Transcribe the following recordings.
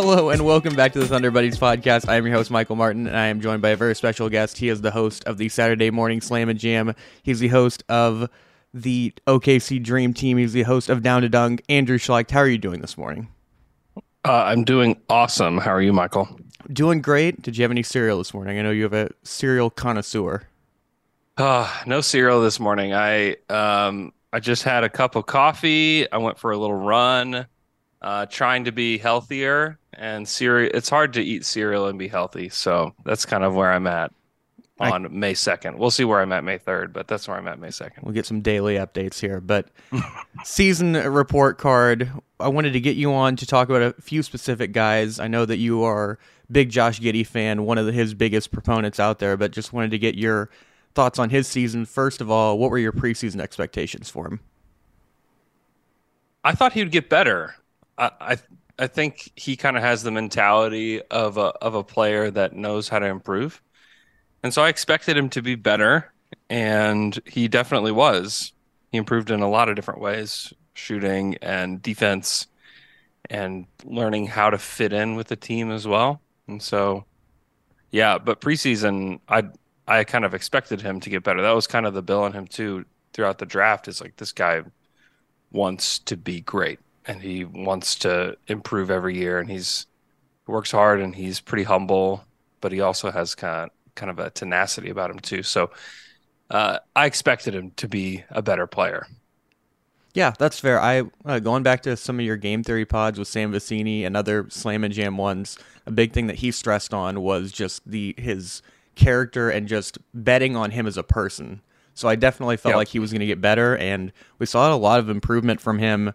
Hello and welcome back to the Thunder Buddies podcast. I am your host Michael Martin, and I am joined by a very special guest. He is the host of the Saturday Morning Slam and Jam. He's the host of the OKC Dream Team. He's the host of Down to Dunk. Andrew Schlecht, how are you doing this morning? Uh, I'm doing awesome. How are you, Michael? Doing great. Did you have any cereal this morning? I know you have a cereal connoisseur. Uh, no cereal this morning. I um I just had a cup of coffee. I went for a little run, uh, trying to be healthier. And cereal, it's hard to eat cereal and be healthy. So that's kind of where I'm at I- on May 2nd. We'll see where I'm at May 3rd, but that's where I'm at May 2nd. We'll get some daily updates here. But season report card, I wanted to get you on to talk about a few specific guys. I know that you are big Josh Giddey fan, one of the, his biggest proponents out there, but just wanted to get your thoughts on his season. First of all, what were your preseason expectations for him? I thought he would get better. I I, think he kind of has the mentality of a of a player that knows how to improve, and so I expected him to be better, and he definitely was. He improved in a lot of different ways, shooting and defense, and learning how to fit in with the team as well. And so, yeah. But preseason, I I kind of expected him to get better. That was kind of the bill on him too throughout the draft. Is like this guy wants to be great and he wants to improve every year and he's works hard and he's pretty humble but he also has kind of, kind of a tenacity about him too so uh, i expected him to be a better player Yeah, that's fair. I uh, going back to some of your game theory pods with Sam Vecenie and other Slam and Jam ones. A big thing that he stressed on was just the his character and just betting on him as a person. So I definitely felt Yep. like he was going to get better, and we saw a lot of improvement from him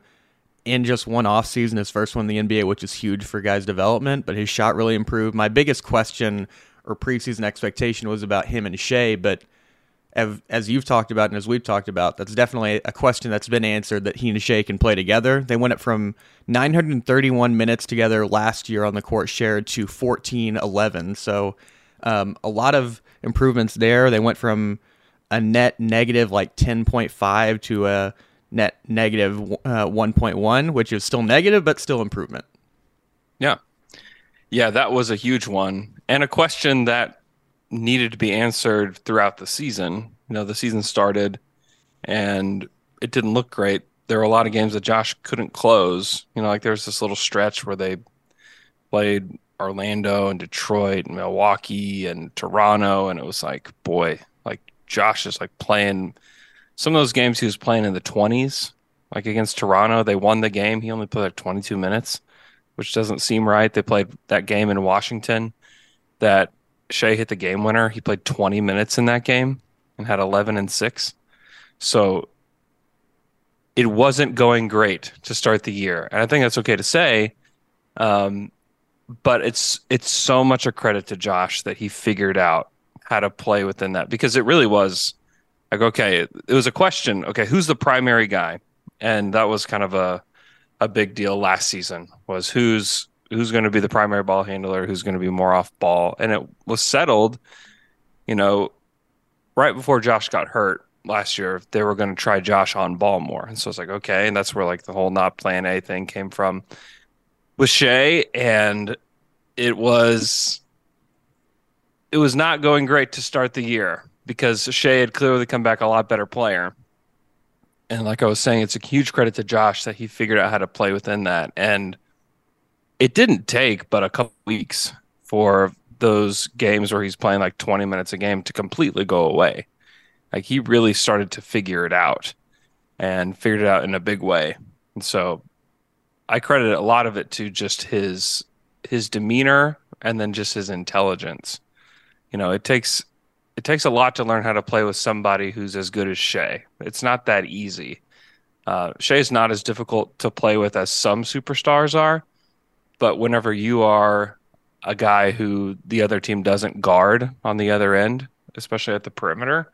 in just one off season, his first one in the NBA, which is huge for guys' development. But his shot really improved. My biggest question or preseason expectation was about him and Shai, but as, as you've talked about and as we've talked about, that's definitely a question that's been answered that he and Shai can play together. They went up from 931 minutes together last year on the court shared to 1411. So um, a lot of improvements there. They went from a net negative like 10.5 to a net negative uh, 1.1, which is still negative, but still improvement. yeah. Yeah that was a huge one. And a question that needed to be answered throughout the season. You know the season started and it didn't look great. There were a lot of games that josh couldn't close. You know like there was this little stretch where they played orlando and detroit and milwaukee and toronto and it was like boy like josh is like playing some of those games he was playing in the 20s like against toronto they won the game he only played like 22 minutes which doesn't seem right they played that game in washington that Shai hit the game winner. He played 20 minutes in that game and had 11 and 6. So it wasn't going great to start the year. And I think that's okay to say. Um, but it's it's so much a credit to Josh that he figured out how to play within that because it really was like okay, it, was a question, okay, who's the primary guy? And that was kind of a a big deal last season was who's who's going to be the primary ball handler, who's going to be more off ball, and it was settled. You know, right before Josh got hurt last year, they were going to try Josh on ball more, and so it's like okay, and that's where like the whole not playing A thing came from with Shai, and it was it was not going great to start the year because Shai had clearly come back a lot better player. And like I was saying, it's a huge credit to Josh that he figured out how to play within that. And it didn't take but a couple weeks for those games where he's playing like 20 minutes a game to completely go away. Like he really started to figure it out and figured it out in a big way. And so I credit a lot of it to just his his demeanor and then just his intelligence. You know, it takes it takes a lot to learn how to play with somebody who's as good as Shai. It's not that easy. Uh, Shai's not as difficult to play with as some superstars are, but whenever you are a guy who the other team doesn't guard on the other end, especially at the perimeter,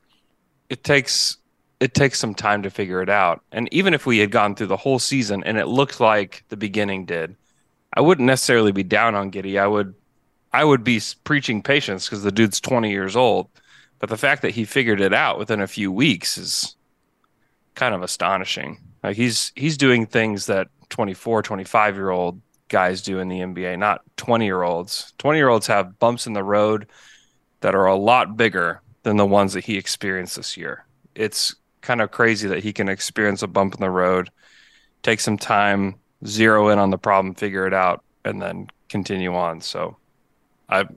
it takes it takes some time to figure it out. And even if we had gone through the whole season and it looked like the beginning did, I wouldn't necessarily be down on Giddey. I would I would be preaching patience because the dude's 20 years old. But the fact that he figured it out within a few weeks is kind of astonishing. Like he's he's doing things that 24, 25 year old guys do in the NBA, not 20 year olds. 20 year olds have bumps in the road that are a lot bigger than the ones that he experienced this year. It's kind of crazy that he can experience a bump in the road, take some time, zero in on the problem, figure it out, and then continue on. So I've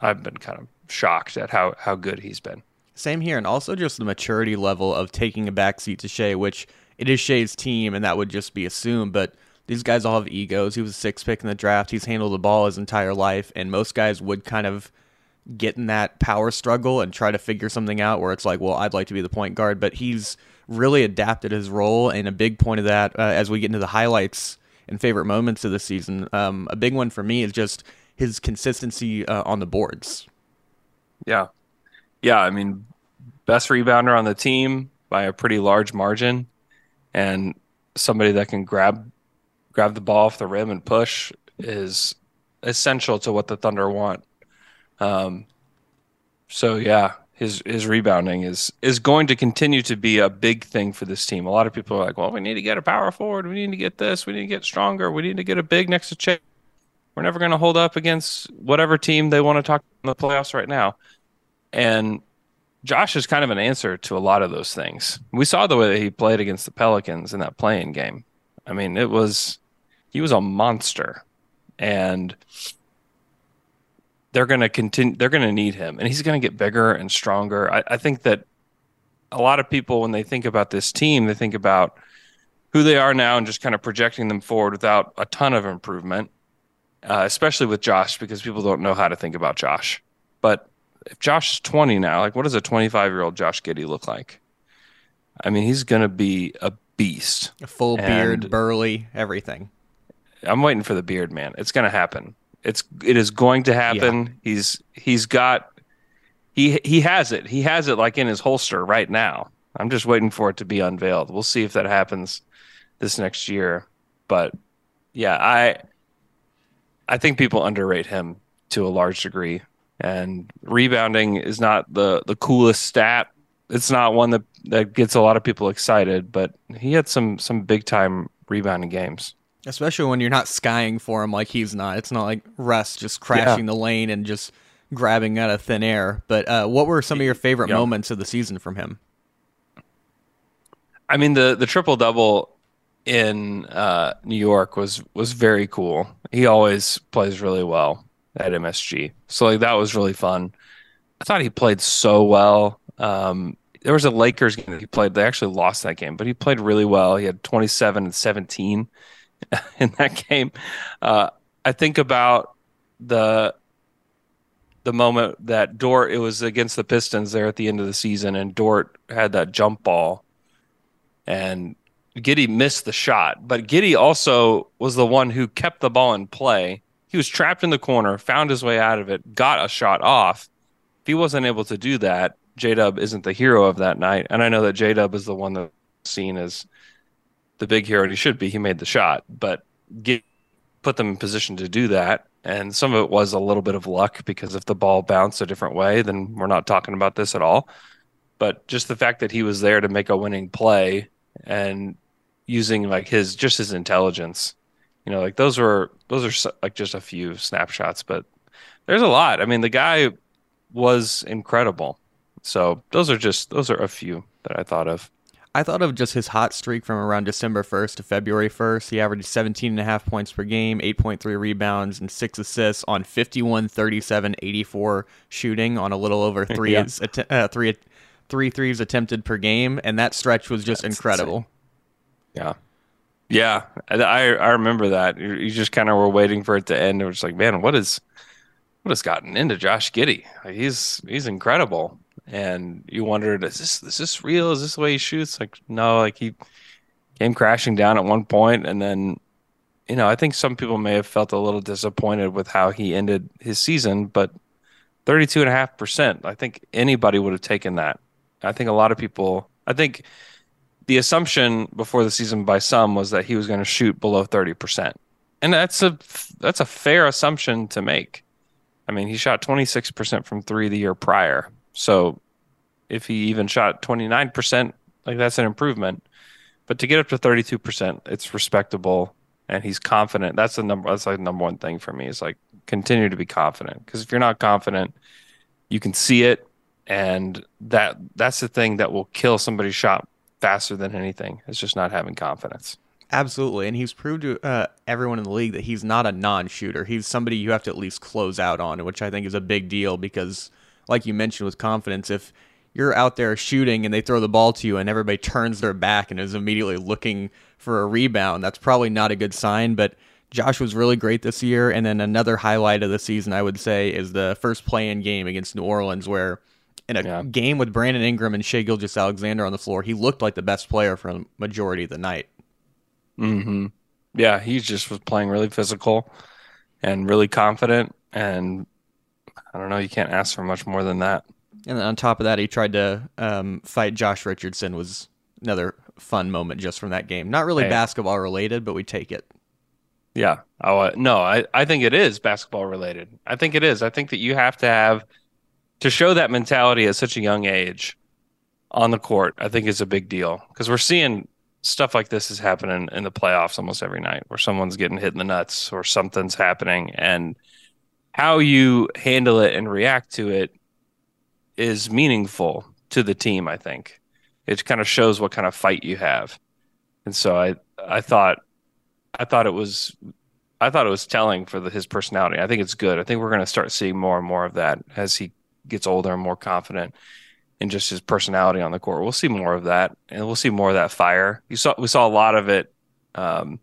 I've been kind of shocked at how how good he's been. Same here, and also just the maturity level of taking a backseat to Shai, which it is Shai's team, and that would just be assumed. But these guys all have egos. He was a six pick in the draft. He's handled the ball his entire life, and most guys would kind of get in that power struggle and try to figure something out where it's like, well, I'd like to be the point guard, but he's really adapted his role. And a big point of that, uh, as we get into the highlights and favorite moments of the season, um, a big one for me is just his consistency uh, on the boards. Yeah. Yeah. I mean, best rebounder on the team by a pretty large margin and somebody that can grab grab the ball off the rim and push is essential to what the Thunder want. Um, so yeah, his his rebounding is is going to continue to be a big thing for this team. A lot of people are like, "Well, we need to get a power forward. We need to get this. We need to get stronger. We need to get a big next to Chase." We're never going to hold up against whatever team they want to talk in the playoffs right now. And Josh is kind of an answer to a lot of those things. We saw the way that he played against the Pelicans in that play-in game. I mean, it was he was a monster, and they're going to continue. They're going to need him, and he's going to get bigger and stronger. I, I think that a lot of people, when they think about this team, they think about who they are now and just kind of projecting them forward without a ton of improvement, uh, especially with Josh, because people don't know how to think about Josh. But if Josh is 20 now, like what does a 25 year old Josh Giddey look like? I mean, he's going to be a beast. A full and beard, burly, everything. I'm waiting for the beard, man. It's going to happen. It's it is going to happen. Yeah. He's he's got he he has it. He has it like in his holster right now. I'm just waiting for it to be unveiled. We'll see if that happens this next year. But yeah, I I think people underrate him to a large degree and rebounding is not the the coolest stat. It's not one that that gets a lot of people excited, but he had some some big time rebounding games. Especially when you're not skying for him like he's not. It's not like Russ just crashing yeah. the lane and just grabbing out of thin air. But uh, what were some of your favorite yeah. moments of the season from him? I mean the the triple double in uh, New York was was very cool. He always plays really well at MSG. So like that was really fun. I thought he played so well. Um, there was a Lakers game that he played. They actually lost that game, but he played really well. He had 27 and 17 in that game. Uh, I think about the the moment that Dort it was against the Pistons there at the end of the season, and Dort had that jump ball, and Giddey missed the shot, but Giddey also was the one who kept the ball in play he was trapped in the corner, found his way out of it, got a shot off. If he wasn't able to do that, J Dub isn't the hero of that night. And I know that J Dub is the one that's seen as the big hero, and he should be. He made the shot, but get, put them in position to do that. And some of it was a little bit of luck because if the ball bounced a different way, then we're not talking about this at all. But just the fact that he was there to make a winning play and using like his just his intelligence you know like those were those are like just a few snapshots but there's a lot i mean the guy was incredible so those are just those are a few that i thought of I thought of just his hot streak from around December 1st to February 1st. He averaged 17 and a half points per game, 8.3 rebounds, and six assists on 51, 37, 84 shooting on a little over three, yeah. uh, three, three threes attempted per game. And that stretch was just That's incredible. Insane. Yeah. Yeah, I I remember that. You just kind of were waiting for it to end. It was like, man, what is what has gotten into Josh Giddey? He's he's incredible. And you wondered, is this is this real? Is this the way he shoots? Like, no, like he came crashing down at one point, and then you know, I think some people may have felt a little disappointed with how he ended his season, but 32.5%. I think anybody would have taken that. I think a lot of people, I think the assumption before the season by some was that he was going to shoot below 30%. And that's a that's a fair assumption to make. I mean, he shot 26% from 3 the year prior. So if he even shot 29%, like that's an improvement. But to get up to 32%, it's respectable and he's confident. That's the number. That's like the number one thing for me is like continue to be confident because if you're not confident, you can see it, and that that's the thing that will kill somebody's shot faster than anything. It's just not having confidence. Absolutely, and he's proved to uh, everyone in the league that he's not a non-shooter. He's somebody you have to at least close out on, which I think is a big deal because, like you mentioned with confidence, if you're out there shooting and they throw the ball to you and everybody turns their back and is immediately looking for a rebound, that's probably not a good sign. But Josh was really great this year, and then another highlight of the season I would say is the first play-in game against New Orleans where in a yeah. game with Brandon Ingram and Shai Gilgeous-Alexander on the floor, he looked like the best player for the majority of the night. Mm-hmm. Yeah, he just was playing really physical and really confident, and I don't know, you can't ask for much more than that. And then on top of that, he tried to um, fight Josh Richardson. Was another fun moment just from that game. Not really hey. basketball related, but we take it. Yeah. Oh uh, no, I I think it is basketball related. I think it is. I think that you have to have to show that mentality at such a young age on the court. I think is a big deal. Because we're seeing stuff like this is happening in the playoffs almost every night where someone's getting hit in the nuts or something's happening. And how you handle it and react to it is meaningful to the team i think. It kind of shows what kind of fight you have. And so i i thought i thought it was i thought it was telling for the, his personality. I think it's good. I think we're going to start seeing more and more of that as he gets older and more confident and just his personality on the court. We'll see more of that, and we'll see more of that fire. You saw we saw a lot of it um,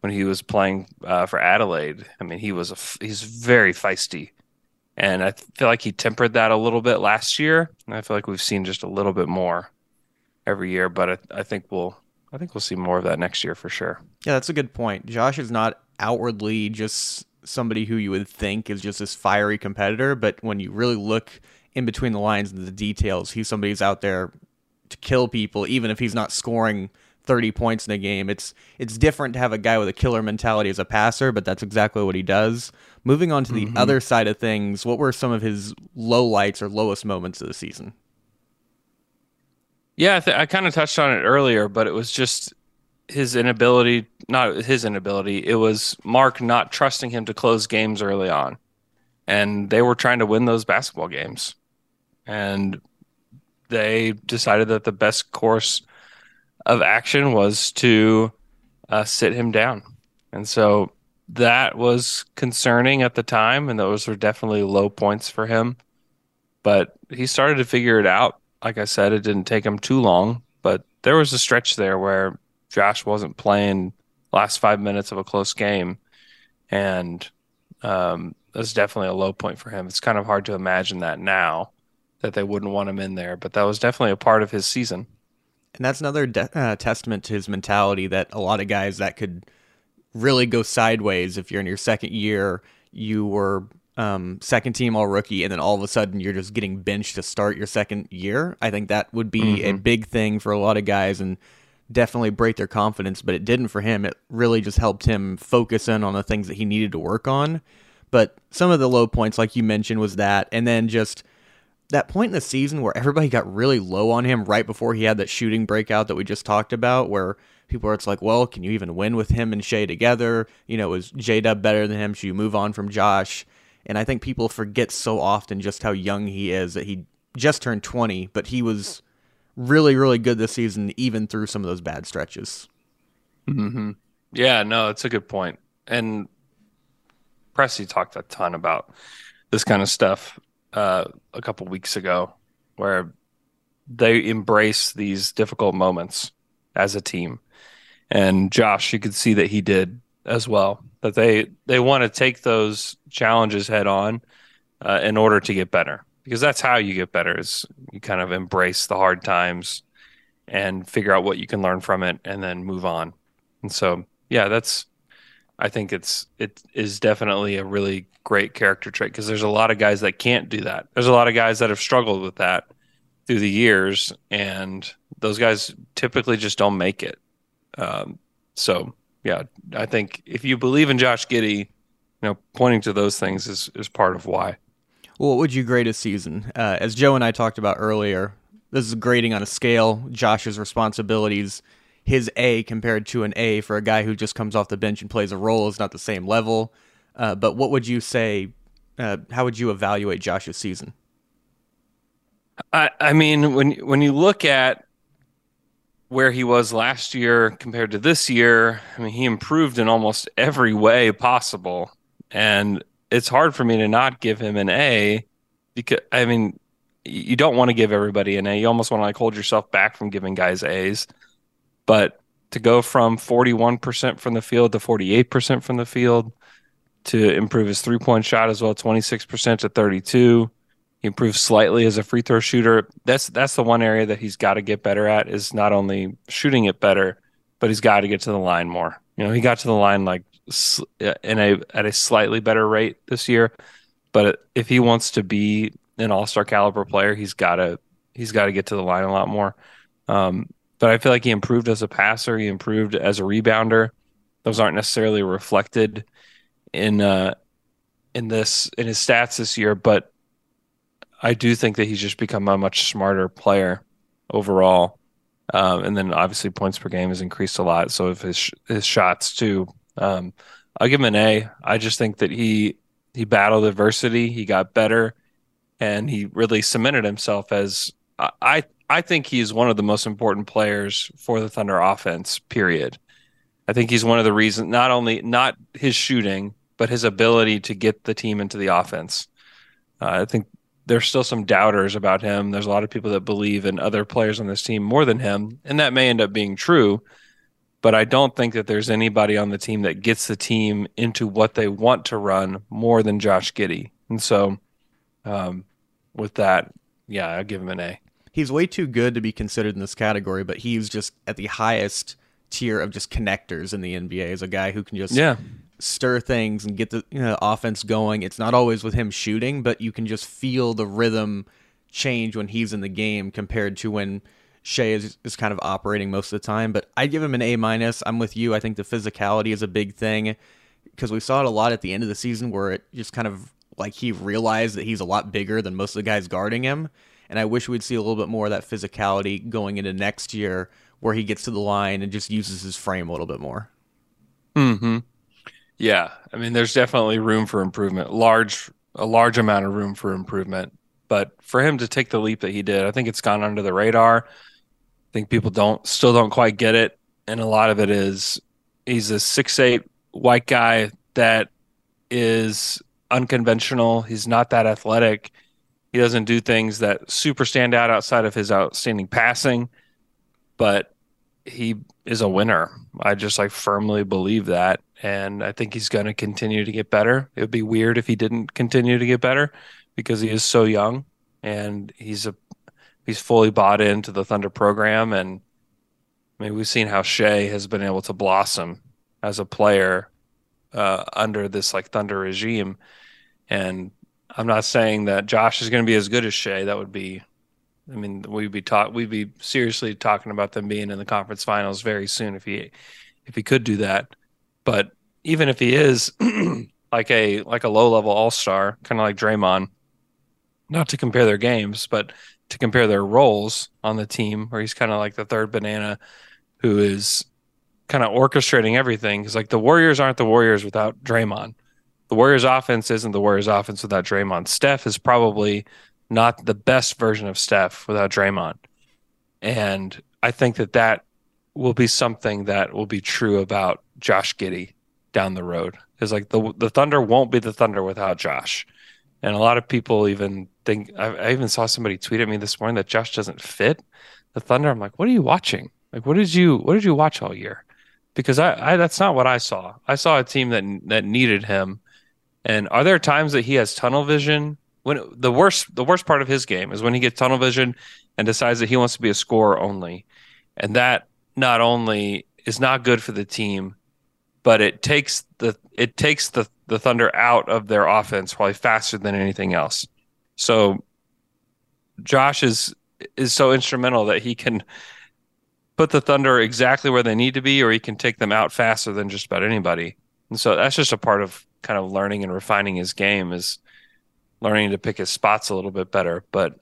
when he was playing uh, for Adelaide. I mean, he was a, he's very feisty, and I feel like he tempered that a little bit last year. And I feel like we've seen just a little bit more every year, but I, I think we'll I think we'll see more of that next year for sure. Yeah, that's a good point. Josh is not outwardly just somebody who you would think is just this fiery competitor, but when you really look in between the lines and the details. He's somebody who's out there to kill people, even if he's not scoring 30 points in a game. It's it's different to have a guy with a killer mentality as a passer, but that's exactly what he does. Moving on to the mm-hmm. other side of things, what were some of his low lights or lowest moments of the season? Yeah, I, th- I kind of touched on it earlier, but it was just his inability, not his inability, it was Mark not trusting him to close games early on. And they were trying to win those basketball games and they decided that the best course of action was to uh, sit him down. And so that was concerning at the time, and those were definitely low points for him. But he started to figure it out. Like I said, it didn't take him too long, but there was a stretch there where Josh wasn't playing last five minutes of a close game, and um, that's definitely a low point for him. It's kind of hard to imagine that now that they wouldn't want him in there, but that was definitely a part of his season. And that's another de- uh, testament to his mentality that a lot of guys that could really go sideways if you're in your second year, you were um, second team all rookie, and then all of a sudden you're just getting benched to start your second year. I think that would be mm-hmm. a big thing for a lot of guys and definitely break their confidence, but it didn't for him. It really just helped him focus in on the things that he needed to work on. But some of the low points, like you mentioned, was that, and then just that point in the season where everybody got really low on him right before he had that shooting breakout that we just talked about, where people are it's like, well, can you even win with him and Shai together? You know, is J Dub better than him? Should you move on from Josh? And I think people forget so often just how young he is that he just turned 20, but he was really, really good this season, even through some of those bad stretches. Mm-hmm. Yeah, no, it's a good point. And Presti talked a ton about this kind of stuff uh, a couple weeks ago, where they embrace these difficult moments as a team. And Josh, you could see that he did as well. That they they want to take those challenges head on uh, in order to get better, because that's how you get better. Is you kind of embrace the hard times and figure out what you can learn from it, and then move on. And so, yeah, that's I think it's it is definitely a really great character trait because there's a lot of guys that can't do that. There's a lot of guys that have struggled with that through the years, and those guys typically just don't make it. Um, so yeah, I think if you believe in Josh Giddey, you know, pointing to those things is is part of why. Well, what would you grade a season? Uh, as Joe and I talked about earlier, this is grading on a scale. Josh's responsibilities his A compared to an A for a guy who just comes off the bench and plays a role is not the same level. Uh, but what would you say? Uh, how would you evaluate Josh's season? I, I mean, when when you look at where he was last year compared to this year, I mean, he improved in almost every way possible, and it's hard for me to not give him an A because I mean, you don't want to give everybody an A. You almost want to like hold yourself back from giving guys A's. But to go from 41% from the field to 48% from the field, to improve his three point shot as well, 26% to 32. He improved slightly as a free throw shooter. That's that's the one area that he's got to get better at is not only shooting it better, but he's got to get to the line more. You know, he got to the line like in a at a slightly better rate this year, but if he wants to be an all-star caliber player, he's got to he's got to get to the line a lot more. Um, but I feel like he improved as a passer. He improved as a rebounder. Those aren't necessarily reflected in uh, in this in his stats this year, but I do think that he's just become a much smarter player overall. Um, and then obviously points per game has increased a lot. So if his his shots too, um, I'll give him an A. I just think that he he battled adversity, he got better, and he really cemented himself as I I think he's one of the most important players for the Thunder offense, period. I think he's one of the reasons, not only not his shooting, but his ability to get the team into the offense. Uh, I think there's still some doubters about him. There's a lot of people that believe in other players on this team more than him, and that may end up being true. But I don't think that there's anybody on the team that gets the team into what they want to run more than Josh Giddey. And so, um, with that, yeah, I'll give him an A he's way too good to be considered in this category, but he's just at the highest tier of just connectors in the NBA as a guy who can just yeah. stir things and get the you know, offense going. It's not always with him shooting, but you can just feel the rhythm change when he's in the game compared to when Shai is, is kind of operating most of the time. But I'd give him an A minus. I'm with you. I think the physicality is a big thing because we saw it a lot at the end of the season where it just kind of like he realized that he's a lot bigger than most of the guys guarding him and I wish we'd see a little bit more of that physicality going into next year where he gets to the line and just uses his frame a little bit more. Hmm. Yeah. I mean, there's definitely room for improvement. Large, a large amount of room for improvement. But for him to take the leap that he did, I think it's gone under the radar. I think people don't still don't quite get it, and a lot of it is he's a six eight white guy that is unconventional. He's not that athletic. He doesn't do things that super stand out outside of his outstanding passing, but he is a winner. I just like firmly believe that. And I think he's going to continue to get better. It would be weird if he didn't continue to get better because he is so young and he's a he's fully bought into the Thunder program. And I mean, we've seen how Shai has been able to blossom as a player uh, under this like Thunder regime. And I'm not saying that Josh is going to be as good as Shai. That would be, I mean, we'd be talk, we'd be seriously talking about them being in the conference finals very soon if he, if he could do that. But even if he is like a like a low level all star, kind of like Draymond, not to compare their games, but to compare their roles on the team, where he's kind of like the third banana, who is kind of orchestrating everything. Because like the Warriors aren't the Warriors without Draymond the Warriors offense isn't the Warriors offense without Draymond. Steph is probably not the best version of Steph without Draymond. And I think that that will be something that will be true about Josh Giddey down the road. Is like the the Thunder won't be the Thunder without Josh. And a lot of people even think I, I even saw somebody tweet at me this morning that Josh doesn't fit the Thunder. I'm like, what are you watching? Like, what did you what did you watch all year? Because I, I that's not what I saw. I saw a team that that needed him and are there times that he has tunnel vision? When the worst the worst part of his game is when he gets tunnel vision and decides that he wants to be a scorer only. And that not only is not good for the team, but it takes the it takes the the Thunder out of their offense probably faster than anything else. So Josh is is so instrumental that he can put the Thunder exactly where they need to be, or he can take them out faster than just about anybody. And so that's just a part of kind of learning and refining his game is learning to pick his spots a little bit better. But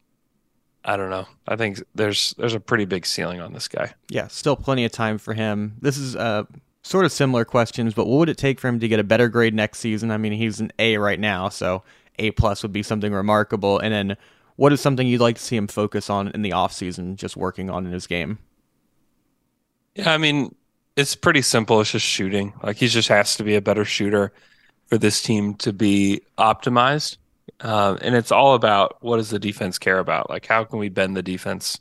I don't know. I think there's there's a pretty big ceiling on this guy. Yeah, still plenty of time for him. This is uh, sort of similar questions, but what would it take for him to get a better grade next season? I mean, he's an A right now, so A plus would be something remarkable. And then, what is something you'd like to see him focus on in the off season, just working on in his game? Yeah, I mean, it's pretty simple. It's just shooting. Like he just has to be a better shooter for this team to be optimized. Uh, and it's all about what does the defense care about? Like how can we bend the defense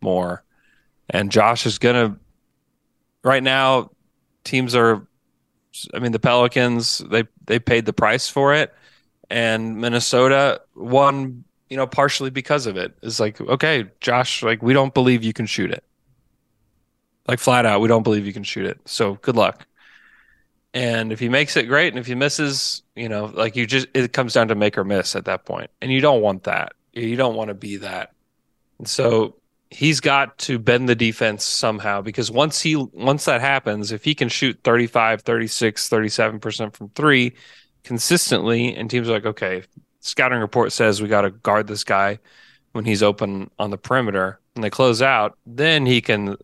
more? And Josh is gonna. Right now, teams are. I mean, the Pelicans they they paid the price for it, and Minnesota won. You know, partially because of it. It's like okay, Josh, like we don't believe you can shoot it. Like flat out, we don't believe you can shoot it. So good luck. And if he makes it great, and if he misses, you know, like you just it comes down to make or miss at that point. And you don't want that. You don't want to be that. And so he's got to bend the defense somehow because once he once that happens, if he can shoot 35, 36, 37% from 3 consistently and teams are like, "Okay, scouting report says we got to guard this guy when he's open on the perimeter." And they close out, then he can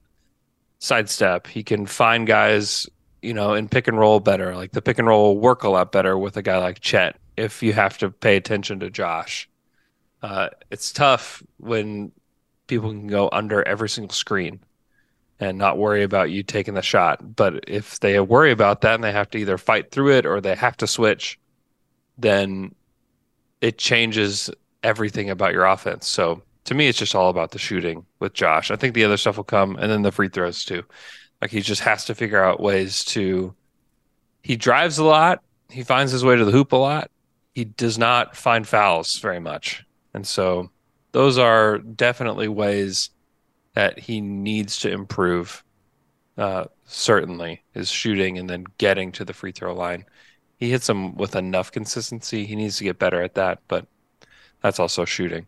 sidestep. He can find guys, you know, in pick and roll better. Like the pick and roll will work a lot better with a guy like Chet if you have to pay attention to Josh. Uh, it's tough when people can go under every single screen and not worry about you taking the shot. But if they worry about that and they have to either fight through it or they have to switch, then it changes everything about your offense. So to me, it's just all about the shooting with Josh. I think the other stuff will come, and then the free throws too. Like he just has to figure out ways to. He drives a lot. He finds his way to the hoop a lot. He does not find fouls very much, and so those are definitely ways that he needs to improve. Uh, certainly, is shooting and then getting to the free throw line. He hits them with enough consistency. He needs to get better at that, but that's also shooting.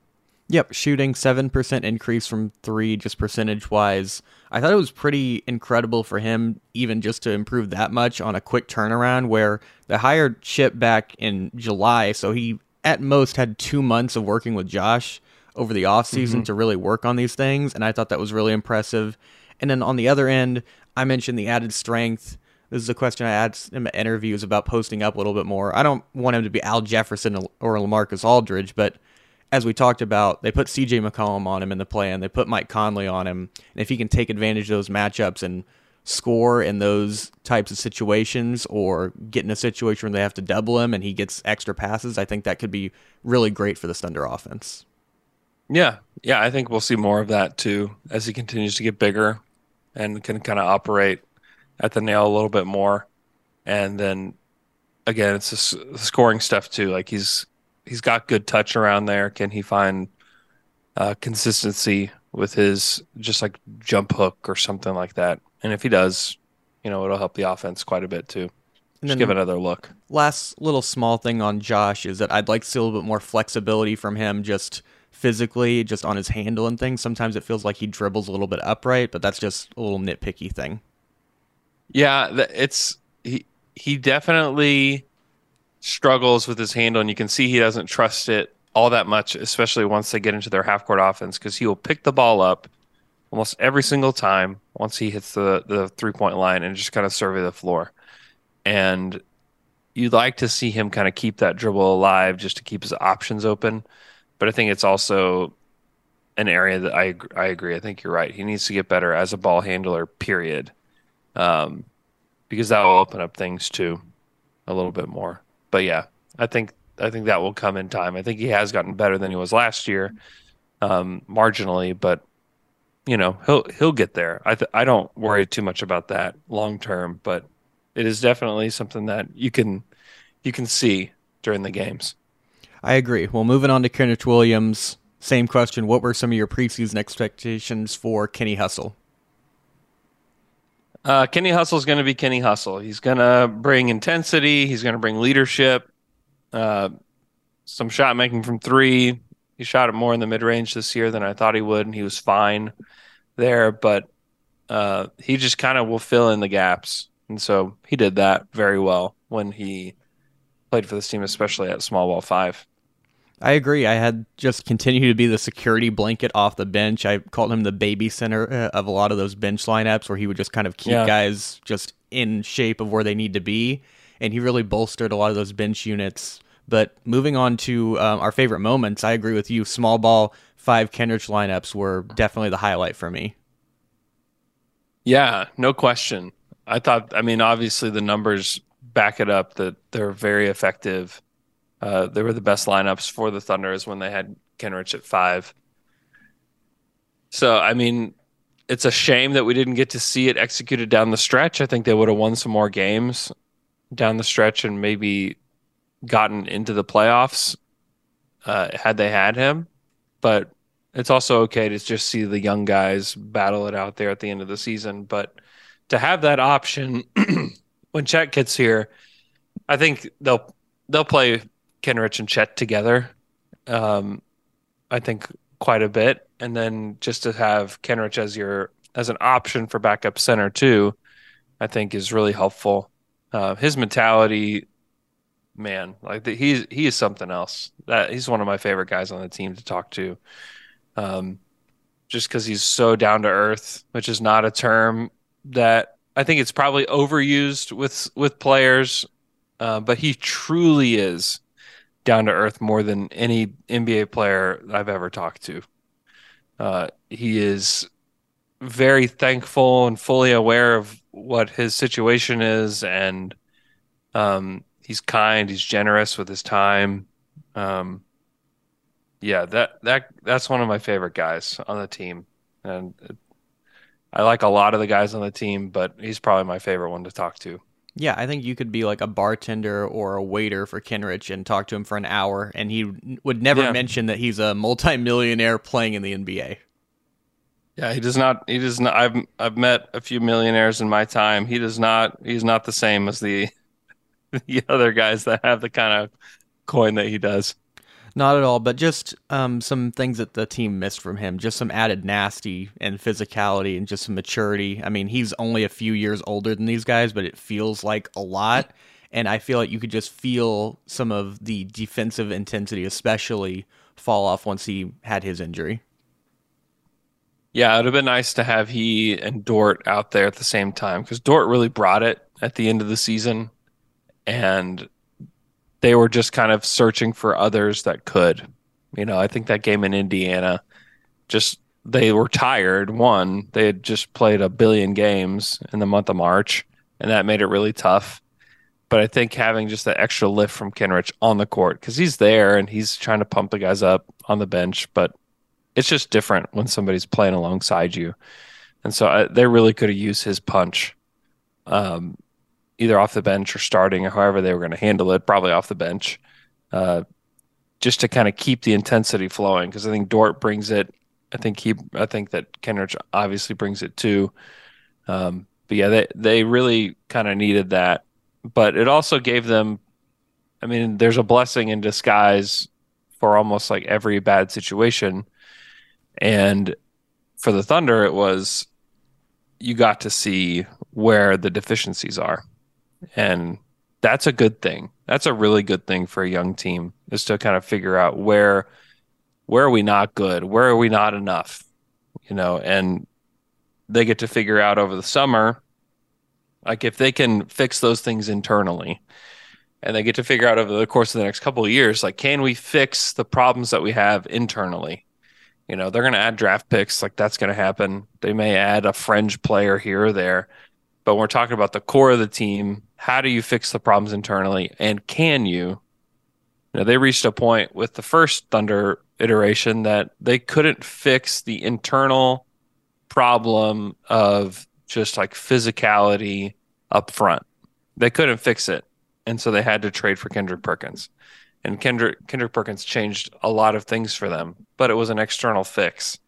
Yep, shooting 7% increase from three, just percentage wise. I thought it was pretty incredible for him, even just to improve that much on a quick turnaround, where they hired Chip back in July. So he, at most, had two months of working with Josh over the offseason mm-hmm. to really work on these things. And I thought that was really impressive. And then on the other end, I mentioned the added strength. This is a question I asked him at interviews about posting up a little bit more. I don't want him to be Al Jefferson or LaMarcus Aldridge, but as we talked about, they put CJ McCollum on him in the play-in. They put Mike Conley on him. And if he can take advantage of those matchups and score in those types of situations or get in a situation where they have to double him and he gets extra passes, I think that could be really great for the Thunder offense. Yeah. Yeah. I think we'll see more of that too as he continues to get bigger and can kind of operate at the nail a little bit more. And then again, it's the scoring stuff too. Like he's he's got good touch around there. Can he find uh, consistency with his just like jump hook or something like that? And if he does, you know, it'll help the offense quite a bit too. And just give another look. Last little small thing on Josh is that I'd like to see a little bit more flexibility from him just physically, just on his handle and things. Sometimes it feels like he dribbles a little bit upright, but that's just a little nitpicky thing. Yeah, it's he he definitely struggles with his handle, and you can see he doesn't trust it all that much, especially once they get into their half court offense, because he will pick the ball up almost every single time once he hits the, the three point line and just kind of survey the floor. And you'd like to see him kind of keep that dribble alive just to keep his options open. But I think it's also an area that I I agree. I think you're right. He needs to get better as a ball handler. Period. Um, because that will open up things too a little bit more but yeah, I think I think that will come in time. I think he has gotten better than he was last year, um, marginally, but you know he'll he'll get there. I th- I don't worry too much about that long term, but it is definitely something that you can you can see during the games. I agree. Well, moving on to Kenrich Williams. Same question. What were some of your preseason expectations for Kenny Hustle? Uh, Kenny Hustle is going to be Kenny Hustle. He's going to bring intensity. He's going to bring leadership. Uh, some shot making from three. He shot it more in the mid range this year than I thought he would, and he was fine there. But uh, he just kind of will fill in the gaps, and so he did that very well when he played for this team, especially at small ball five. I agree. I had just continued to be the security blanket off the bench. I called him the baby center uh, of a lot of those bench lineups where he would just kind of keep yeah. guys just in shape of where they need to be. And he really bolstered a lot of those bench units. But moving on to um, our favorite moments, I agree with you. Small ball, five Kenrich lineups were definitely the highlight for me. Yeah, no question. I thought, I mean, obviously the numbers back it up that they're very effective uh, they were the best lineups for the Thunders when they had Kenrich at five. So, I mean, it's a shame that we didn't get to see it executed down the stretch. I think they would have won some more games down the stretch and maybe gotten into the playoffs uh, had they had him. But it's also okay to just see the young guys battle it out there at the end of the season. But to have that option when Chet gets here, I think they'll they'll play Kenrich and Chet together. Um, I think quite a bit, and then just to have Kenrich as your as an option for backup center too, I think is really helpful. Uh, his mentality, man, like the, he's he is something else. That he's one of my favorite guys on the team to talk to. Um, just because he's so down to earth, which is not a term that I think it's probably overused with with players, uh, but he truly is down to earth more than any NBA player I've ever talked to. Uh, he is very thankful and fully aware of what his situation is, and um, he's kind. He's generous with his time. Um, yeah, that that that's one of my favorite guys on the team, and I like a lot of the guys on the team, but he's probably my favorite one to talk to. Yeah, I think you could be like a bartender or a waiter for Kenrich and talk to him for an hour, and he would never yeah. mention that he's a multimillionaire playing in the NBA. Yeah, he does not. He does not. I've I've met a few millionaires in my time. He does not. He's not the same as the the other guys that have the kind of coin that he does. Not at all, but just um, some things that the team missed from him. Just some added nasty and physicality and just some maturity. I mean, he's only a few years older than these guys, but it feels like a lot. And I feel like you could just feel some of the defensive intensity, especially, fall off once he had his injury. Yeah, it would have been nice to have he and Dort out there at the same time because Dort really brought it at the end of the season. And they were just kind of searching for others that could. You know, I think that game in Indiana, just they were tired. One, they had just played a billion games in the month of March, and that made it really tough. But I think having just that extra lift from Kenrich on the court, because he's there and he's trying to pump the guys up on the bench, but it's just different when somebody's playing alongside you. And so I, uh, they really could have used his punch. Um, either off the bench or starting or however they were going to handle it, probably off the bench, uh, just to kind of keep the intensity flowing. Because I think Dort brings it. I think he. I think that Kenrich obviously brings it too. Um, but yeah, they they really kind of needed that. But it also gave them. I mean, there's a blessing in disguise for almost like every bad situation, and for the Thunder, it was you got to see where the deficiencies are and that's a good thing. That's a really good thing for a young team is to kind of figure out where where are we not good, where are we not enough, you know, and they get to figure out over the summer, like if they can fix those things internally, and they get to figure out over the course of the next couple of years, like can we fix the problems that we have internally? You know, they're going to add draft picks, like that's going to happen. They may add a fringe player here or there, but when we're talking about the core of the team how do you fix the problems internally? And can you? You know they reached a point with the first thunder iteration that they couldn't fix the internal problem of just like physicality up front. They couldn't fix it and so they had to trade for kendrick perkins. And kendrick kendrick perkins changed a lot of things for them but it was an external fix.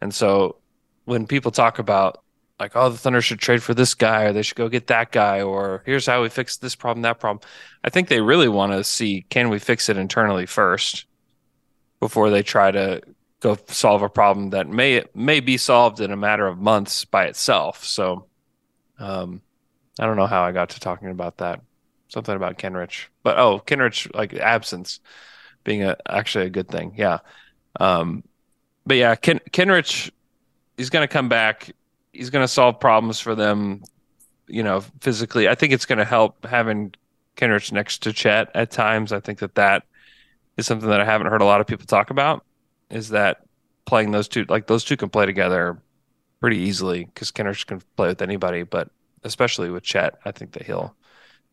And so when people talk about like, oh, the Thunder should trade for this guy, or they should go get that guy, or here's how we fix this problem, that problem. I think they really want to see can we fix it internally first before they try to go solve a problem that may may be solved in a matter of months by itself. So, um, I don't know how I got to talking about that. Something about Kenrich, but oh, Kenrich like absence. being a actually a good thing. Yeah. Um, but yeah, Ken, Kenrich, he's going to come back. He's going to solve problems for them, you know, physically. I think it's going to help having Kenrich next to Chet at times. I think that that is something that I haven't heard a lot of people talk about. Is that playing those two like those two can play together pretty easily because Kenrich can play with anybody, but especially with Chet, I think that he'll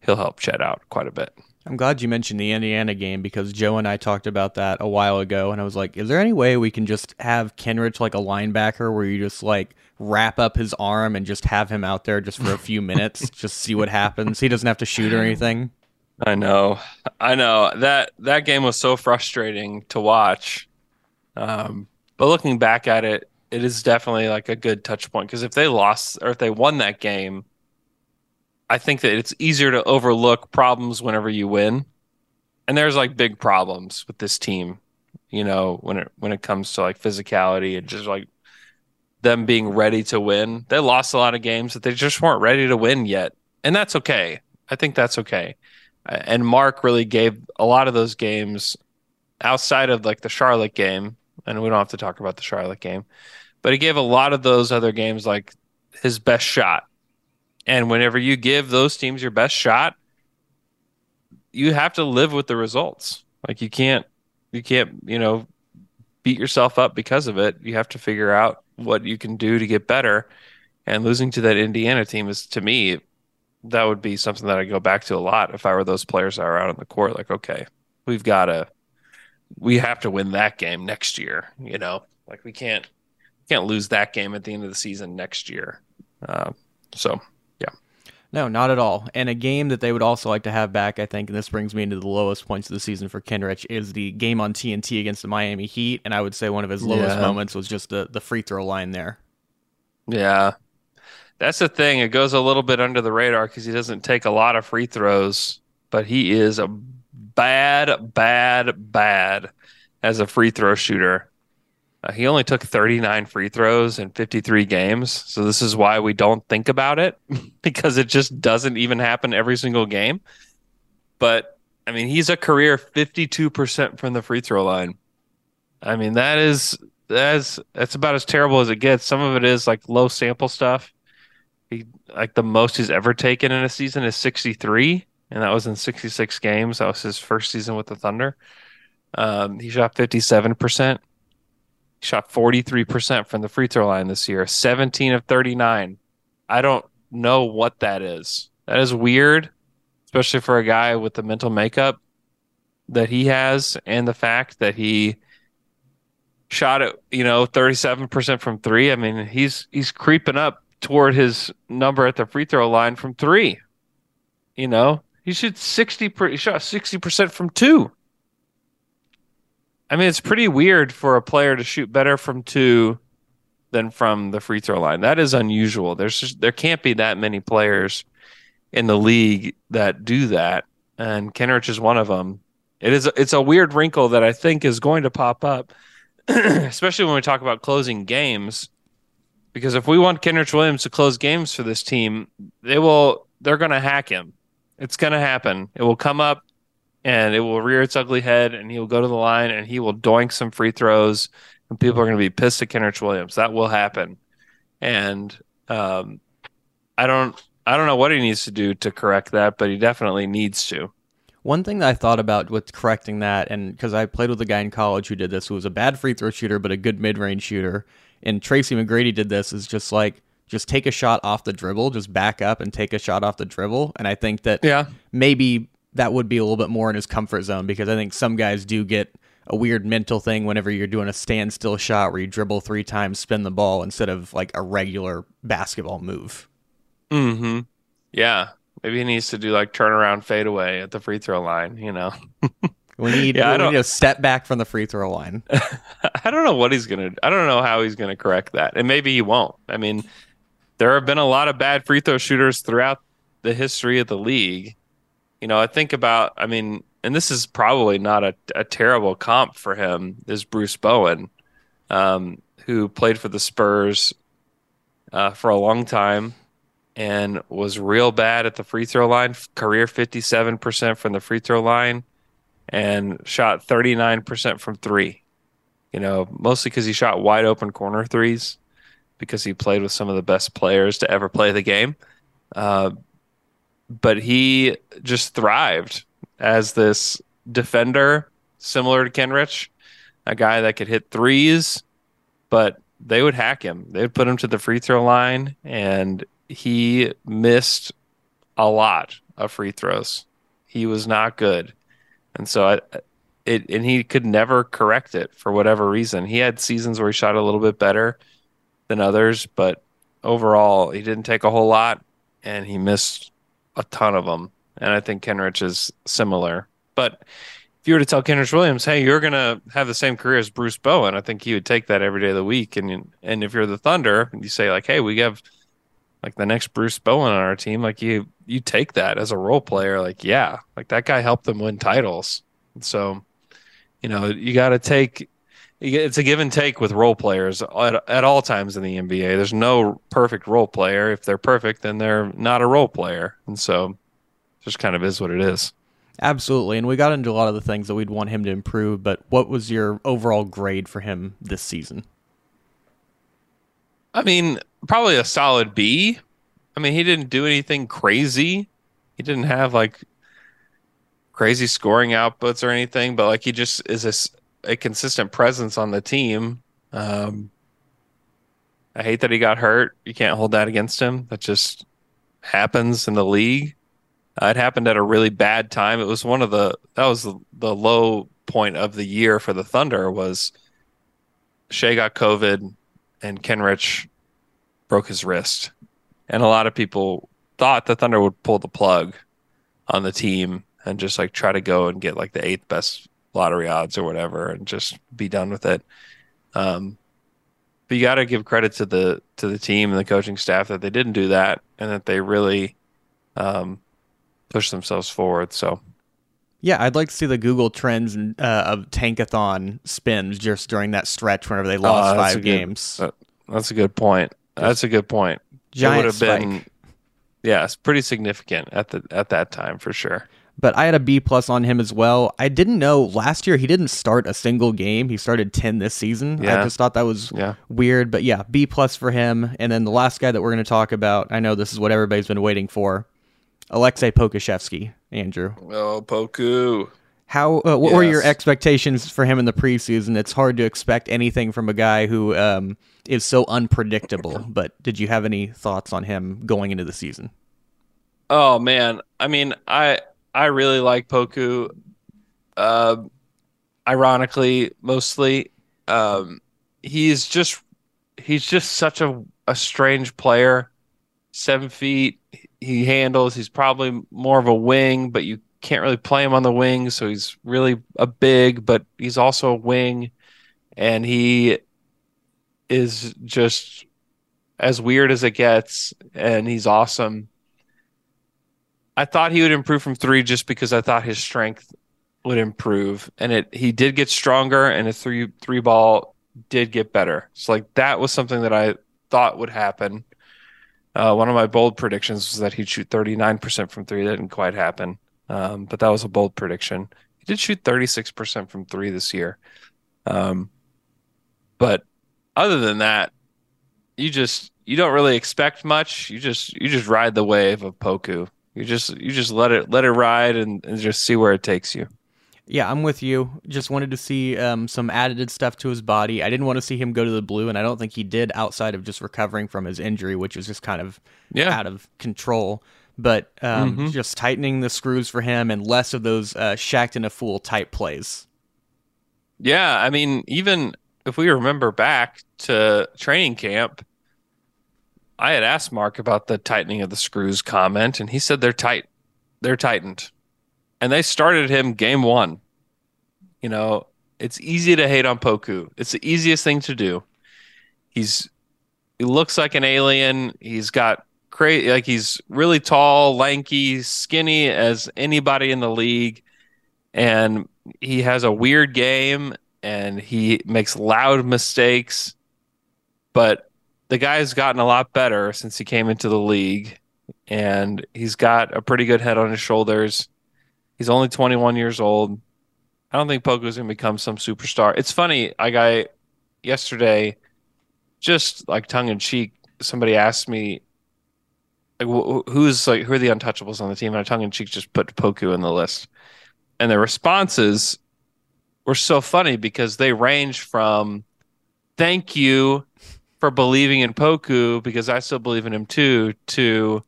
he'll help Chet out quite a bit. I'm glad you mentioned the Indiana game because Joe and I talked about that a while ago, and I was like, "Is there any way we can just have Kenrich like a linebacker where you just like wrap up his arm and just have him out there just for a few minutes, just see what happens? He doesn't have to shoot or anything." I know, I know that that game was so frustrating to watch. Um, but looking back at it, it is definitely like a good touch point because if they lost or if they won that game I think that it's easier to overlook problems whenever you win. And there's like big problems with this team, you know, when it when it comes to like physicality and just like them being ready to win. They lost a lot of games that they just weren't ready to win yet. And that's okay. I think that's okay. And Mark really gave a lot of those games outside of like the Charlotte game, and we don't have to talk about the Charlotte game, but he gave a lot of those other games like his best shot and whenever you give those teams your best shot, you have to live with the results. Like you can't you can't, you know, beat yourself up because of it. You have to figure out what you can do to get better. And losing to that Indiana team is to me that would be something that I go back to a lot if I were those players that are out on the court. Like, okay, we've got to, we have to win that game next year. You know, like we can't can't lose that game at the end of the season next year. Uh, so no, not at all. And a game that they would also like to have back, I think, and this brings me into the lowest points of the season for Kenrich, is the game on TNT against the Miami Heat. And I would say one of his lowest yeah. moments was just the, the free throw line there. Yeah. That's the thing. It goes a little bit under the radar because he doesn't take a lot of free throws, but he is a bad, bad, bad as a free throw shooter. Uh, he only took 39 free throws in 53 games. So this is why we don't think about it because it just doesn't even happen every single game. But I mean, he's a career 52% from the free throw line. I mean, that is that's that's about as terrible as it gets. Some of it is like low sample stuff. He like the most he's ever taken in a season is 63, and that was in 66 games. That was his first season with the Thunder. Um, he shot 57%. He shot 43% from the free throw line this year, 17 of 39. I don't know what that is. That is weird, especially for a guy with the mental makeup that he has and the fact that he shot it, you know, 37% from 3. I mean, he's he's creeping up toward his number at the free throw line from 3. You know, he should 60 he shot 60% from 2. I mean, it's pretty weird for a player to shoot better from two than from the free throw line. That is unusual. There's just, there can't be that many players in the league that do that, and Kenrich is one of them. It is it's a weird wrinkle that I think is going to pop up, especially when we talk about closing games. Because if we want Kenrich Williams to close games for this team, they will they're going to hack him. It's going to happen. It will come up and it will rear its ugly head and he will go to the line and he will doink some free throws and people are going to be pissed at Kenrich Williams. That will happen. And um, I don't I don't know what he needs to do to correct that, but he definitely needs to. One thing that I thought about with correcting that, and because I played with a guy in college who did this, who was a bad free throw shooter but a good mid range shooter, and Tracy McGrady did this, is just like just take a shot off the dribble, just back up and take a shot off the dribble. And I think that yeah. maybe that would be a little bit more in his comfort zone because I think some guys do get a weird mental thing whenever you're doing a standstill shot where you dribble three times, spin the ball instead of like a regular basketball move. Hmm. Yeah. Maybe he needs to do like turnaround fadeaway at the free throw line. You know. we need, yeah, we need a step back from the free throw line. I don't know what he's gonna. I don't know how he's gonna correct that, and maybe he won't. I mean, there have been a lot of bad free throw shooters throughout the history of the league you know, I think about, I mean, and this is probably not a, a terrible comp for him, is Bruce Bowen, um, who played for the Spurs uh, for a long time and was real bad at the free throw line, career 57% from the free throw line. and shot 39% from three. You know, mostly because he shot wide open corner threes because he played with some of the best players to ever play the game. Uh, but he just thrived as this defender, similar to Kenrich, a guy that could hit threes, but they would hack him. They would put him to the free throw line, and he missed a lot of free throws. He was not good, and so I, it and he could never correct it for whatever reason. He had seasons where he shot a little bit better than others, but overall he didn't take a whole lot, and he missed a ton of them. And I think Kenrich is similar, but if you were to tell Kenrich Williams, "Hey, you're gonna have the same career as Bruce Bowen," I think he would take that every day of the week. And and if you're the Thunder, and you say like, "Hey, we have like the next Bruce Bowen on our team," like you you take that as a role player. Like, yeah, like that guy helped them win titles. So, you know, you got to take. It's a give and take with role players at, at all times in the NBA. There's no perfect role player. If they're perfect, then they're not a role player. And so, just kind of is what it is. Absolutely. And we got into a lot of the things that we'd want him to improve, but what was your overall grade for him this season? I mean, probably a solid B. I mean, he didn't do anything crazy. He didn't have like crazy scoring outputs or anything, but like he just is a, consistent presence on the team. Um, I hate that he got hurt. You can't hold that against him. That just happens in the league. Uh, it happened at a really bad time. It was one of the that was the, the low point of the year for the Thunder was Shai got COVID and Kenrich broke his wrist, and a lot of people thought the Thunder would pull the plug on the team and just like try to go and get like the eighth best lottery odds or whatever and just be done with it. Um, but you got to give credit to the to the team and the coaching staff that they didn't do that and that they really um, push themselves forward. So, yeah, I'd like to see the Google trends and, uh, of tankathon spins just during that stretch whenever they lost uh, five games. Good, that's a good point. That's a good point. Giant would have been, yeah, it's pretty significant at the at that time for sure. But I had a B plus on him as well. I didn't know last year he didn't start a single game. He started ten this season. Yeah. I just thought that was yeah. weird. But yeah, B plus for him. And then the last guy that we're going to talk about, I know this is what everybody's been waiting for. Aleksej Pokuševski, Andrew. Oh, Poku. How uh, what yes. were your expectations for him in the preseason? It's hard to expect anything from a guy who um, is so unpredictable. But did you have any thoughts on him going into the season? Oh man, I mean, I I really like Poku. Uh, ironically, mostly, um, he's just he's just such a a strange player. Seven feet, he handles. He's probably more of a wing, but you can't really play him on the wing, so he's really a big, but he's also a wing, and he is just as weird as it gets, and he's awesome. I thought he would improve from three just because I thought his strength would improve, and it he did get stronger, and his three three ball did get better. So like that was something that I thought would happen. Uh, one of my bold predictions was that he'd shoot 39% from three. That didn't quite happen, um, but that was a bold prediction. He did shoot 36% from three this year. Um, but other than that, you just you don't really expect much. You just you just ride the wave of Poku. You just you just let it let it ride and, and just see where it takes you. Yeah, I'm with you. Just wanted to see um, some added stuff to his body. I didn't want to see him go to the blue, and I don't think he did outside of just recovering from his injury, which was just kind of yeah. out of control. But um, mm-hmm. just tightening the screws for him and less of those uh, Shaqtin' a Fool type plays. Yeah, I mean, even if we remember back to training camp, I had asked Mark about the tightening of the screws comment, and he said they're tight. They're tightened and they started him game one. You know, it's easy to hate on Poku. It's the easiest thing to do. He's he looks like an alien. He's got crazy like he's really tall, lanky, skinny as anybody in the league, and he has a weird game and he makes loud mistakes. But the guy's gotten a lot better since he came into the league, and he's got a pretty good head on his shoulders He's only 21 years old. I don't think Poku's gonna become some superstar. It's funny. I yesterday, just like tongue in cheek, somebody asked me, like, wh- who's like who are the untouchables on the team? And I tongue in cheek just put Poku in the list, and the responses were so funny because they range from "Thank you for believing in Poku because I still believe in him too" to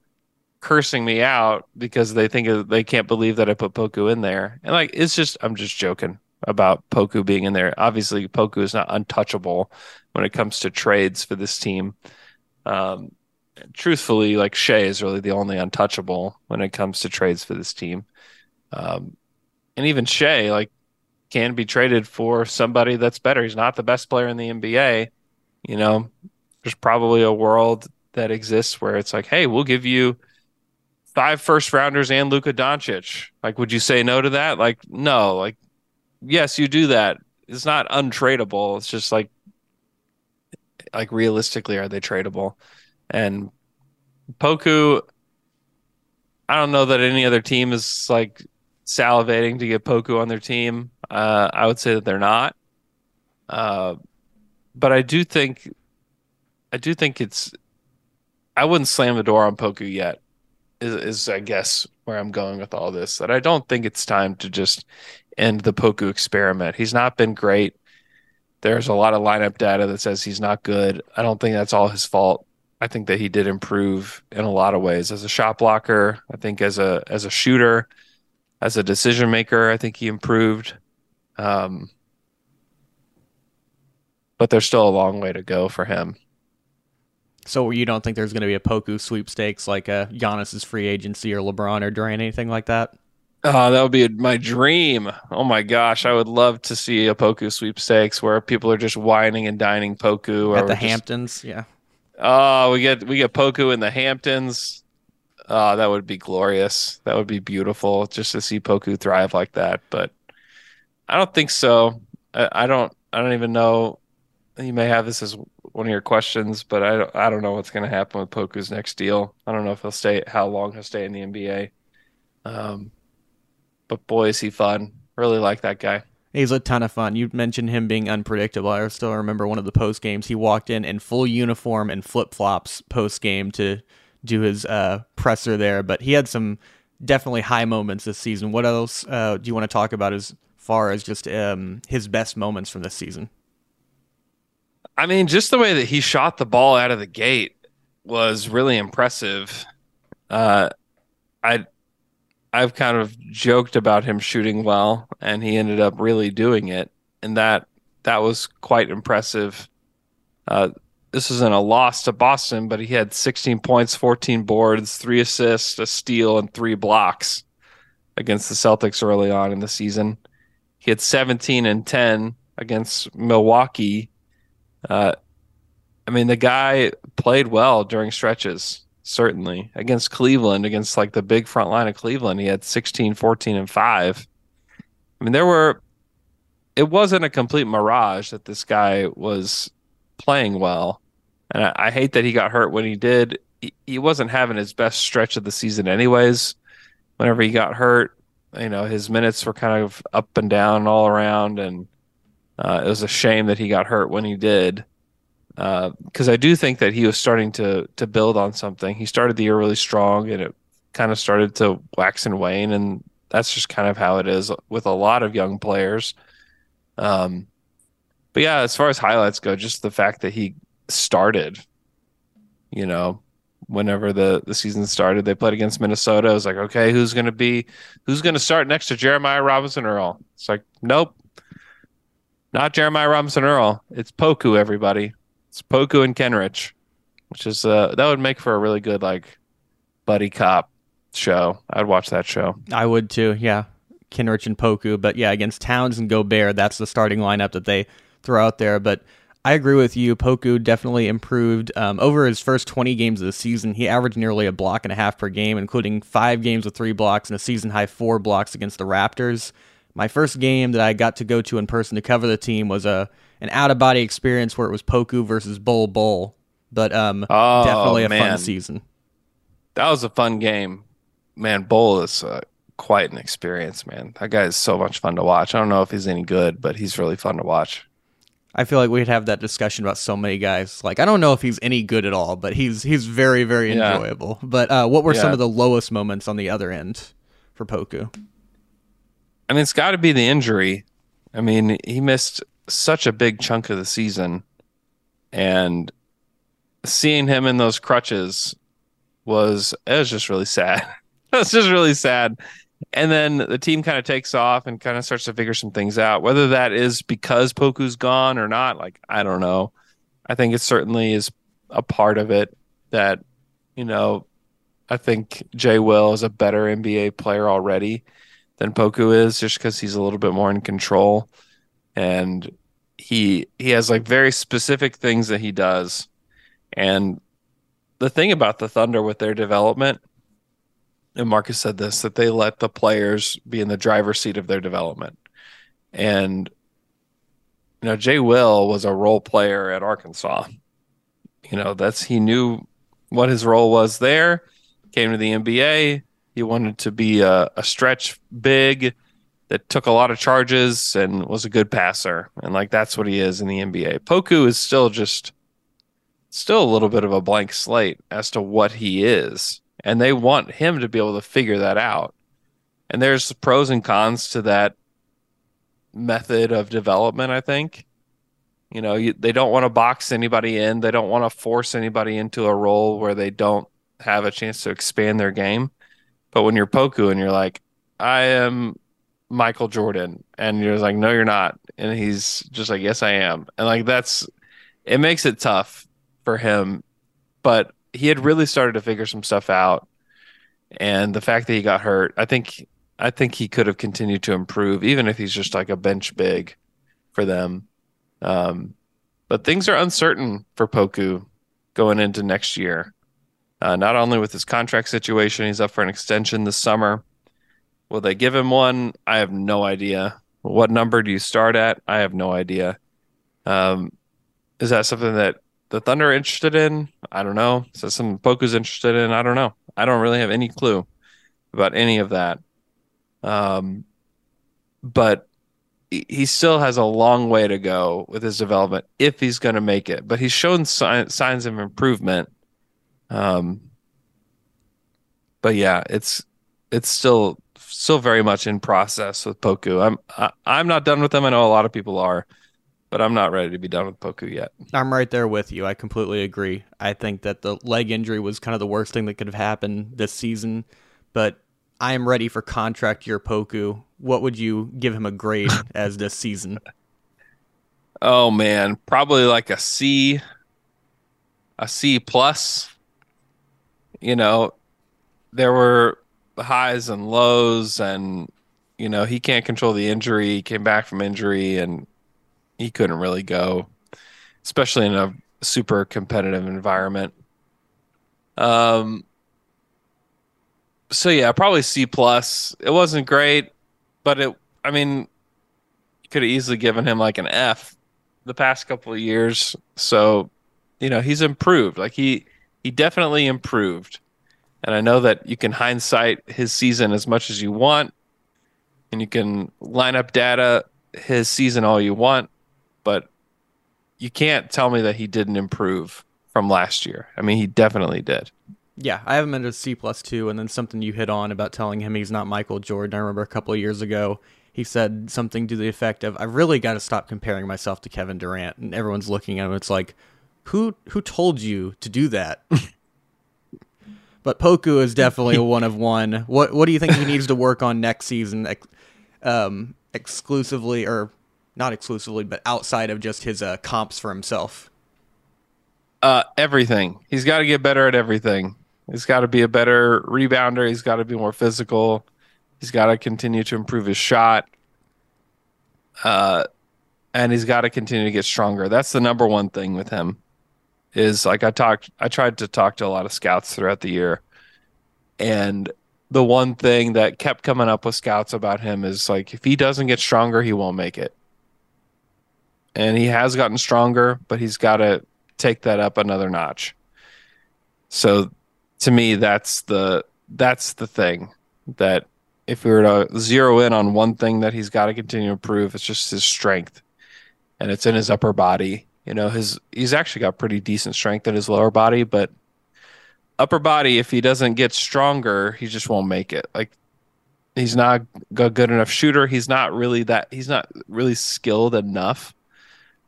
cursing me out because they think they can't believe that I put Poku in there. And like it's just I'm just joking about Poku being in there. Obviously, Poku is not untouchable when it comes to trades for this team. Um, truthfully, like Shai is really the only untouchable when it comes to trades for this team. Um, and even Shai like, can be traded for somebody that's better. He's not the best player in the NBA. You know, there's probably a world that exists where it's like, hey, we'll give you five first rounders and Luka Doncic. Like, would you say no to that? Like, no. Like, yes, you do that. It's not untradeable. It's just like, like realistically, are they tradable? And Poku, I don't know that any other team is like salivating to get Poku on their team. Uh, I would say that they're not. Uh, but I do think, I do think it's. I wouldn't slam the door on Poku yet is, is I guess where I'm going with all this. That I don't think it's time to just end the Poku experiment. He's not been great. There's a lot of lineup data that says he's not good. I don't think that's all his fault. I think that he did improve in a lot of ways as a shot blocker. I think as a as a shooter, as a decision maker, I think he improved. Um, but there's still a long way to go for him. So you don't think there's going to be a Poku sweepstakes like a Giannis's free agency or LeBron or Durant, anything like that? Oh, that would be my dream. Oh my gosh, I would love to see a Poku sweepstakes where people are just wining and dining Poku at the Hamptons. Yeah. Oh, we get we get Poku in the Hamptons. Oh, that would be glorious. That would be beautiful just to see Poku thrive like that. But I don't think so. I, I don't. I don't even know. You may have this as one of your questions, but I don't, I don't know what's going to happen with Poku's next deal. I don't know if he'll stay, how long he'll stay in the NBA. Um, but boy, is he fun. Really like that guy. He's a ton of fun. You mentioned him being unpredictable. I still remember one of the post games. He walked in in full uniform and flip flops post game to do his uh, presser there. But he had some definitely high moments this season. What else uh, do you want to talk about as far as just um, his best moments from this season? I mean, just the way that he shot the ball out of the gate was really impressive. Uh, I I've kind of joked about him shooting well, and he ended up really doing it, and that that was quite impressive. Uh, this in a loss to Boston, but he had 16 points, 14 boards, three assists, a steal, and three blocks against the Celtics early on in the season. He had 17 and 10 against Milwaukee uh, I mean, the guy played well during stretches, certainly. Against Cleveland, against like the big front line of Cleveland, he had 16, 14, and 5. I mean, there were, it wasn't a complete mirage that this guy was playing well. And I, I hate that he got hurt when he did. He, he wasn't having his best stretch of the season, anyways. Whenever he got hurt, you know, his minutes were kind of up and down all around. And, uh, it was a shame that he got hurt when he did, because uh, I do think that he was starting to to build on something. He started the year really strong, and it kind of started to wax and wane, and that's just kind of how it is with a lot of young players. Um, but yeah, as far as highlights go, just the fact that he started, you know, whenever the the season started, they played against Minnesota. I was like, okay, who's going to be who's going to start next to Jeremiah Robinson Earl? It's like, nope, not Jeremiah Robinson Earl. It's Poku, everybody. It's Poku and Kenrich, which is uh that would make for a really good like buddy cop show. I'd watch that show. I would too. Yeah, Kenrich and Poku. But yeah, against Towns and Gobert, that's the starting lineup that they throw out there. But I agree with you. Poku definitely improved um, over his first 20 games of the season. He averaged nearly a block and a half per game, including five games with three blocks and a season high four blocks against the Raptors my first game that I got to go to in person to cover the team was a an out of body experience where it was Poku versus Bol Bol, but um, oh, definitely a man. fun season. That was a fun game, man. Bol is a quite an experience, man. That guy is so much fun to watch. I don't know if he's any good, but he's really fun to watch. I feel like we'd have that discussion about so many guys. Like I don't know if he's any good at all, but he's he's very very Yeah. enjoyable. But uh, what were some of the lowest moments on the other end for Poku? I mean, it's got to be the injury. I mean, he missed such a big chunk of the season, and seeing him in those crutches was it was just really sad. it was just really sad. And then the team kind of takes off and kind of starts to figure some things out. Whether that is because Poku's gone or not, like I don't know. I think it certainly is a part of it that you know. I think Jay Will is a better NBA player already than Poku is, just because he's a little bit more in control, and he he has like very specific things that he does. And the thing about the Thunder with their development, and Marcus said this, that they let the players be in the driver's seat of their development. And you know, Jay Will was a role player at Arkansas. You know, that's he knew what his role was there. Came to the NBA, he wanted to be a, a stretch big that took a lot of charges and was a good passer. And like that's what he is in the NBA. Poku is still just still a little bit of a blank slate as to what he is. And they want him to be able to figure that out. And there's pros and cons to that method of development, I think. You know, you, they don't want to box anybody in. They don't want to force anybody into a role where they don't have a chance to expand their game. But when you're Poku and you're like, I am Michael Jordan, and you're like, no, you're not, and he's just like, yes, I am, and like that's it makes it tough for him. But he had really started to figure some stuff out, and the fact that he got hurt, I think, I think he could have continued to improve, even if he's just like a bench big for them. Um, but things are uncertain for Poku going into next year. Uh, not only with his contract situation, he's up for an extension this summer. Will they give him one? I have no idea. What number do you start at? I have no idea. Um, is that something that the Thunder are interested in? I don't know. Is that something Poku's interested in? I don't know. I don't really have any clue about any of that. Um, but he still has a long way to go with his development if he's going to make it. But he's shown si- signs of improvement. Um, but yeah, it's it's still still very much in process with Poku. I'm I, I'm not done with them. I know a lot of people are, but I'm not ready to be done with Poku yet. I'm right there with you. I completely agree. I think that the leg injury was kind of the worst thing that could have happened this season, but I am ready for contract year Poku. What would you give him a grade as this season? Oh man, probably like a C, a C plus. You know, there were highs and lows, and you know he can't control the injury. He came back from injury, and he couldn't really go, especially in a super competitive environment. Um. So yeah, probably C plus. It wasn't great, but it. I mean, could have easily given him like an F the past couple of years. So, you know, he's improved. Like he he definitely improved. And I know that you can hindsight his season as much as you want and you can line up data his season all you want, but you can't tell me that he didn't improve from last year. I mean, he definitely did. Yeah, I have him at a C plus two, and then something you hit on about telling him he's not Michael Jordan. I remember a couple of years ago he said something to the effect of, "I've really got to stop comparing myself to Kevin Durant," and everyone's looking at him. It's like, who who told you to do that? but Poku is definitely a one of one. What what do you think he needs to work on next season, ex- um, exclusively or not exclusively, but outside of just his uh, comps for himself? Uh, everything. He's got to get better at everything. He's got to be a better rebounder. He's got to be more physical. He's got to continue to improve his shot. Uh, and he's got to continue to get stronger. That's the number one thing with him. Is like I talked, I tried to talk to a lot of scouts throughout the year, and the one thing that kept coming up with scouts about him is like if he doesn't get stronger, he won't make it. And he has gotten stronger, but he's got to take that up another notch. So to me that's the that's the thing that if we were to zero in on one thing that he's got to continue to improve, it's just his strength, and it's in his upper body. You know, his he's actually got pretty decent strength in his lower body, but upper body, if he doesn't get stronger, he just won't make it. Like he's not a good enough shooter. He's not really that. He's not really skilled enough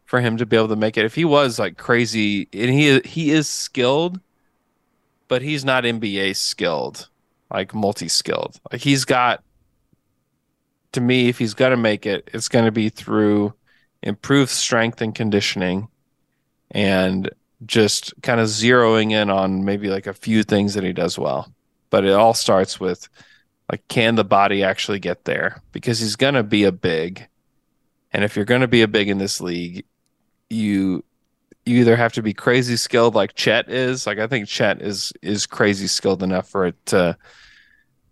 for him to be able to make it. If he was like crazy, and he he is skilled, but he's not NBA skilled like multi-skilled. Like he's got to me if he's to make it, it's to be through improved strength and conditioning and just kind of zeroing in on maybe like a few things that he does well. But it all starts with like can the body actually get there? Because he's going to be a big. And if you're going to be a big in this league, you you either have to be crazy skilled like Chet is. Like I think Chet is is crazy skilled enough for it to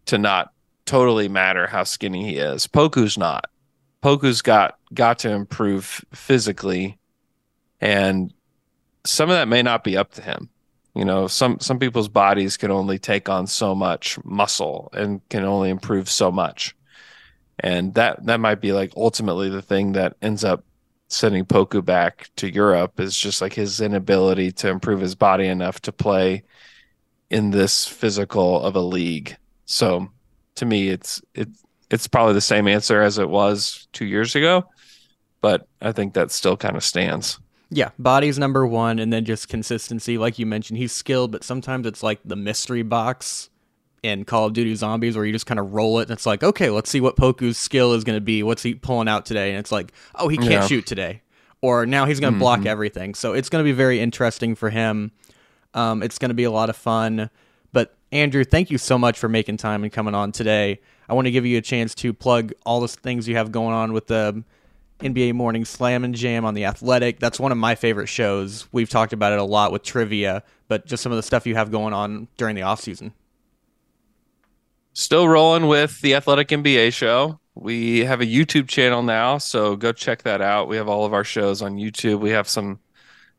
to not totally matter how skinny he is. Poku's not. Poku's got got to improve physically, and some of that may not be up to him. You know, some some people's bodies can only take on so much muscle and can only improve so much, and that that might be like ultimately the thing that ends up sending Poku back to Europe is just like his inability to improve his body enough to play in this physical of a league so to me, it's it's it's probably the same answer as it was two years ago, but I think that still kind of stands. Yeah, body's number one, and then just consistency. Like you mentioned, he's skilled, but sometimes it's like the mystery box in Call of Duty Zombies where you just kind of roll it and it's like, okay, let's see what Poku's skill is going to be. What's he pulling out today? And it's like, oh, he can't yeah. shoot today. Or now he's going to mm-hmm. block everything. So it's going to be very interesting for him. Um, it's going to be a lot of fun. But Andrew, thank you so much for making time and coming on today. I want to give you a chance to plug all the things you have going on with the NBA Morning Slam and Jam on the Athletic. That's one of my favorite shows. We've talked about it a lot with trivia, but just some of the stuff you have going on during the off season. Still rolling with the Athletic NBA show. We have a YouTube channel now, so go check that out. We have all of our shows on YouTube. We have some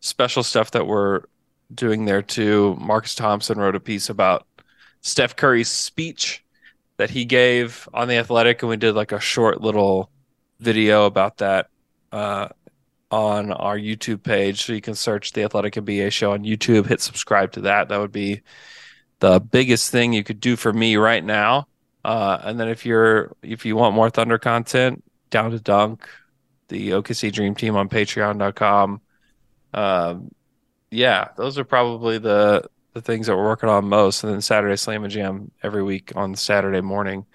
special stuff that we're doing there too. Marcus Thompson wrote a piece about Steph Curry's speech that he gave on the Athletic, and we did like a short little video about that uh, on our YouTube page. So you can search the Athletic NBA show on YouTube, hit subscribe to that. That would be the biggest thing you could do for me right now. Uh, and then if you're if you want more Thunder content, down to dunk, the OKC Dream Team on Patreon.com. Um, yeah, those are probably the the things that we're working on most. And then Saturday Slam and Jam every week on Saturday morning.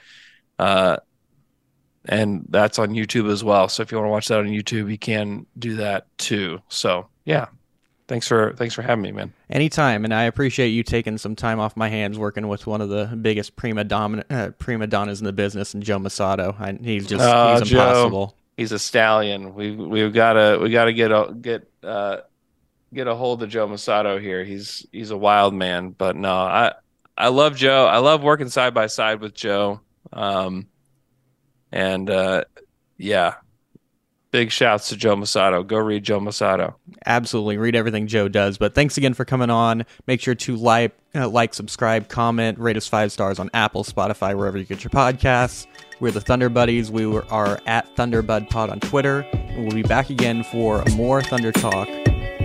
Uh, and that's on YouTube as well. So if you want to watch that on YouTube, you can do that too. So yeah, thanks for thanks for having me, man. Anytime, and I appreciate you taking some time off my hands working with one of the biggest prima dominant uh, prima donnas in the business, and Joe Mussatto. I, he's just uh, he's impossible. Joe, he's a stallion. We we've got to we got to get get uh, get a hold of Joe Mussatto here. He's he's a wild man, but no, I I love Joe. I love working side by side with Joe. Um, and uh, yeah, big shouts to Joe Mussatto. Go read Joe Mussatto. Absolutely, read everything Joe does. But thanks again for coming on. Make sure to like, uh, like, subscribe, comment, rate us five stars on Apple, Spotify, wherever you get your podcasts. We're the Thunder Buddies. We are at Thunderbud Pod on Twitter. And we'll be back again for more Thunder Talk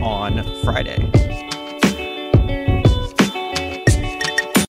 on Friday.